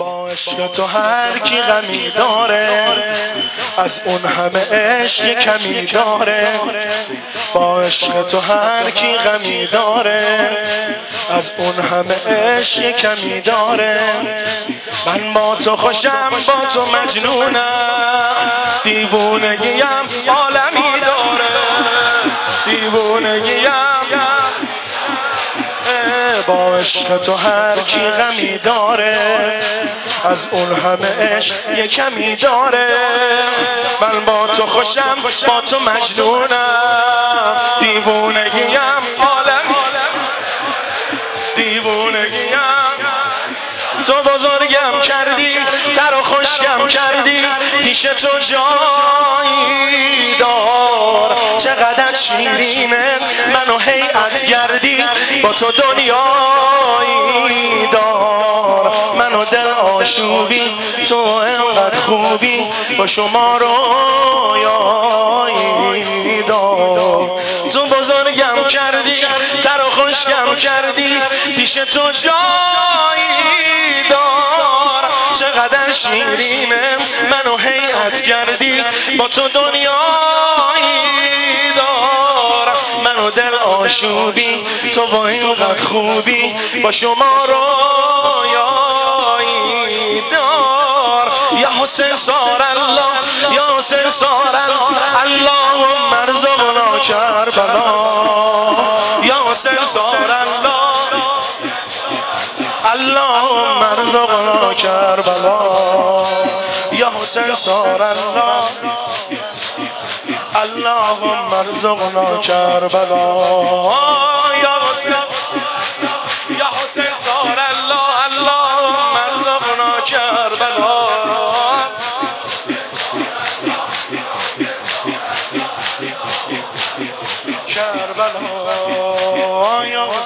با عشق تو هر کی غمی داره از اون همه عشق کمی داره. با عشق تو هر کی غمی داره از اون همه عشق کمی داره. من با تو خوشم با تو مجنونم دیوونگیم عالمی عشق تو هر کی غمی داره از اون همه عشق یه کمی داره. من با تو خوشم با تو مجنونم. دیوونگیم عالم دیوونگیم تو بزرگم کردی تر و خوشگم کردی پیش تو جایی دار. چقدر شیرینه منو هیئت گردی با تو دنیایی دار. منو دل آشوبی تو انقدر خوبی با شما رویایی دار. تو بزرگم کردی تر و کردی پیش تو جایی شیرینه. منو هیئت کردی با تو دنیایی دار منو دل آشوبی تو با اینقدر خوبی با شما رویایی دار. یا حسین سار الله یا حسین سار الله اللهم ارزقنا کربلا. یا حسین سار الله. اللهم ارزقنا کربلا. یا حسین سار الله. اللهم ارزقنا کربلا. یا حسین یا حسین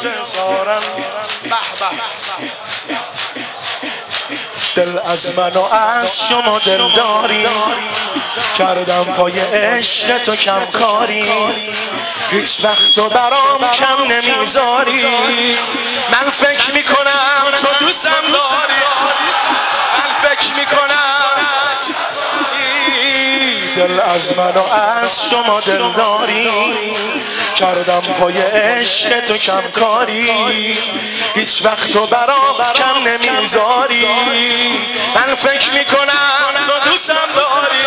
به دل از من و از شما دلداری کردم پای عشق تو کم کاری هیچ وقت تو برام کم نمی‌ذاری. من فکر می‌کنم تو دوستم داری. من فکر می‌کنم دل از من و از شما دلداری کردم پای عشق تو کم کاری. هیچ وقت تو برام کم نمی‌ذاری. من فکر می‌کنم تو دوستم داری.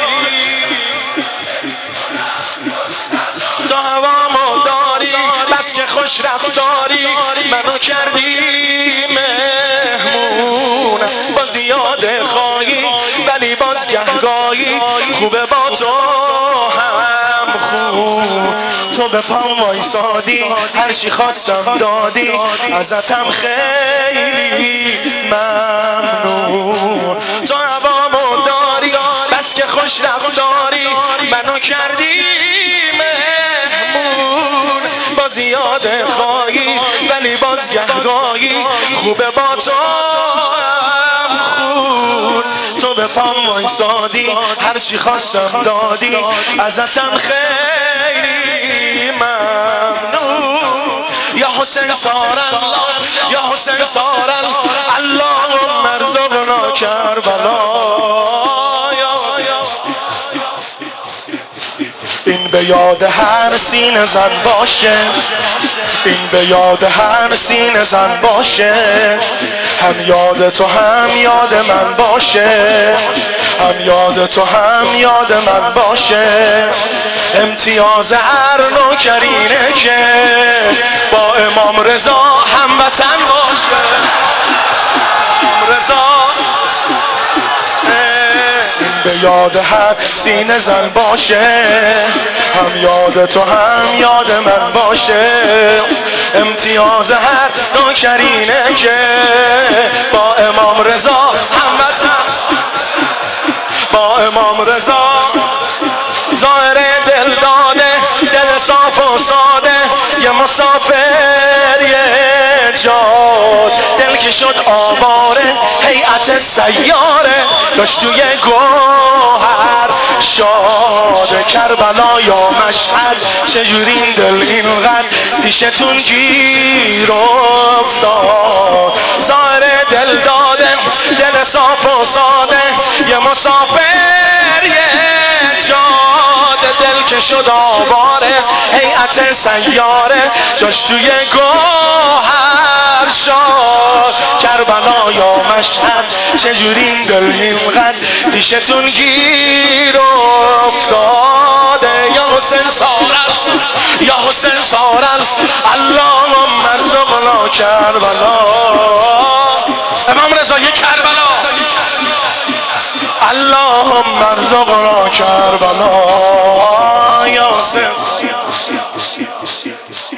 تو هوامو داری بس که خوش رفتاری. منو کردی مهمون. با زیاده خواهی ولی باز گهگاهی خوبه با تو هم خوب به پام وایسادی. هر چی خواستم دادی. ازتم خیلی ممنون. تو هوامو داری بس که خوش رفتاری. منو کردی مهمون. با زیاده خواهی ولی باز گهگاهی خوبه با تو. خون تو به پام هر چی خواستم دادی. ازتم خیلی ممنون. یا حسین سار الله یا حسین سار الله اللهم ارزقنا کربلا. یاد هر سین زن باشه. این به یاد هر سین زن باشه. هم یاد تو هم یاد من باشه. هم یاد تو هم یاد من باشه. امتیاز هر نوکرینه که با امام رضا هموطن باشه. رضا به یاد هر سینه زن باشه. هم یاد تو هم یاد من باشه. امتیاز هر نوکرینه که با امام رضا هموطن با امام رضا ظاهر دل داده دل صاف و ساده. یه مسافر دل که شد آواره هیئت سیاره داشت توی گوهر شاد. کربلا یا مشهد چجوری این دل اینقدر پیشتون گیر افتاد؟ دل دل داده دل صاف و ساده یه مسافر که شد آواره. حیعت سیاره جاش توی گوهر شد کربلا یا مشهد چجوری این دل اینقدر پیشتون گیر افتاده؟ یا حسین سارس یا حسین سارس اللهم ارزقنا کربلا. امام رضا یه کربلا. اللهم ارزقنا کربلا. یا حسین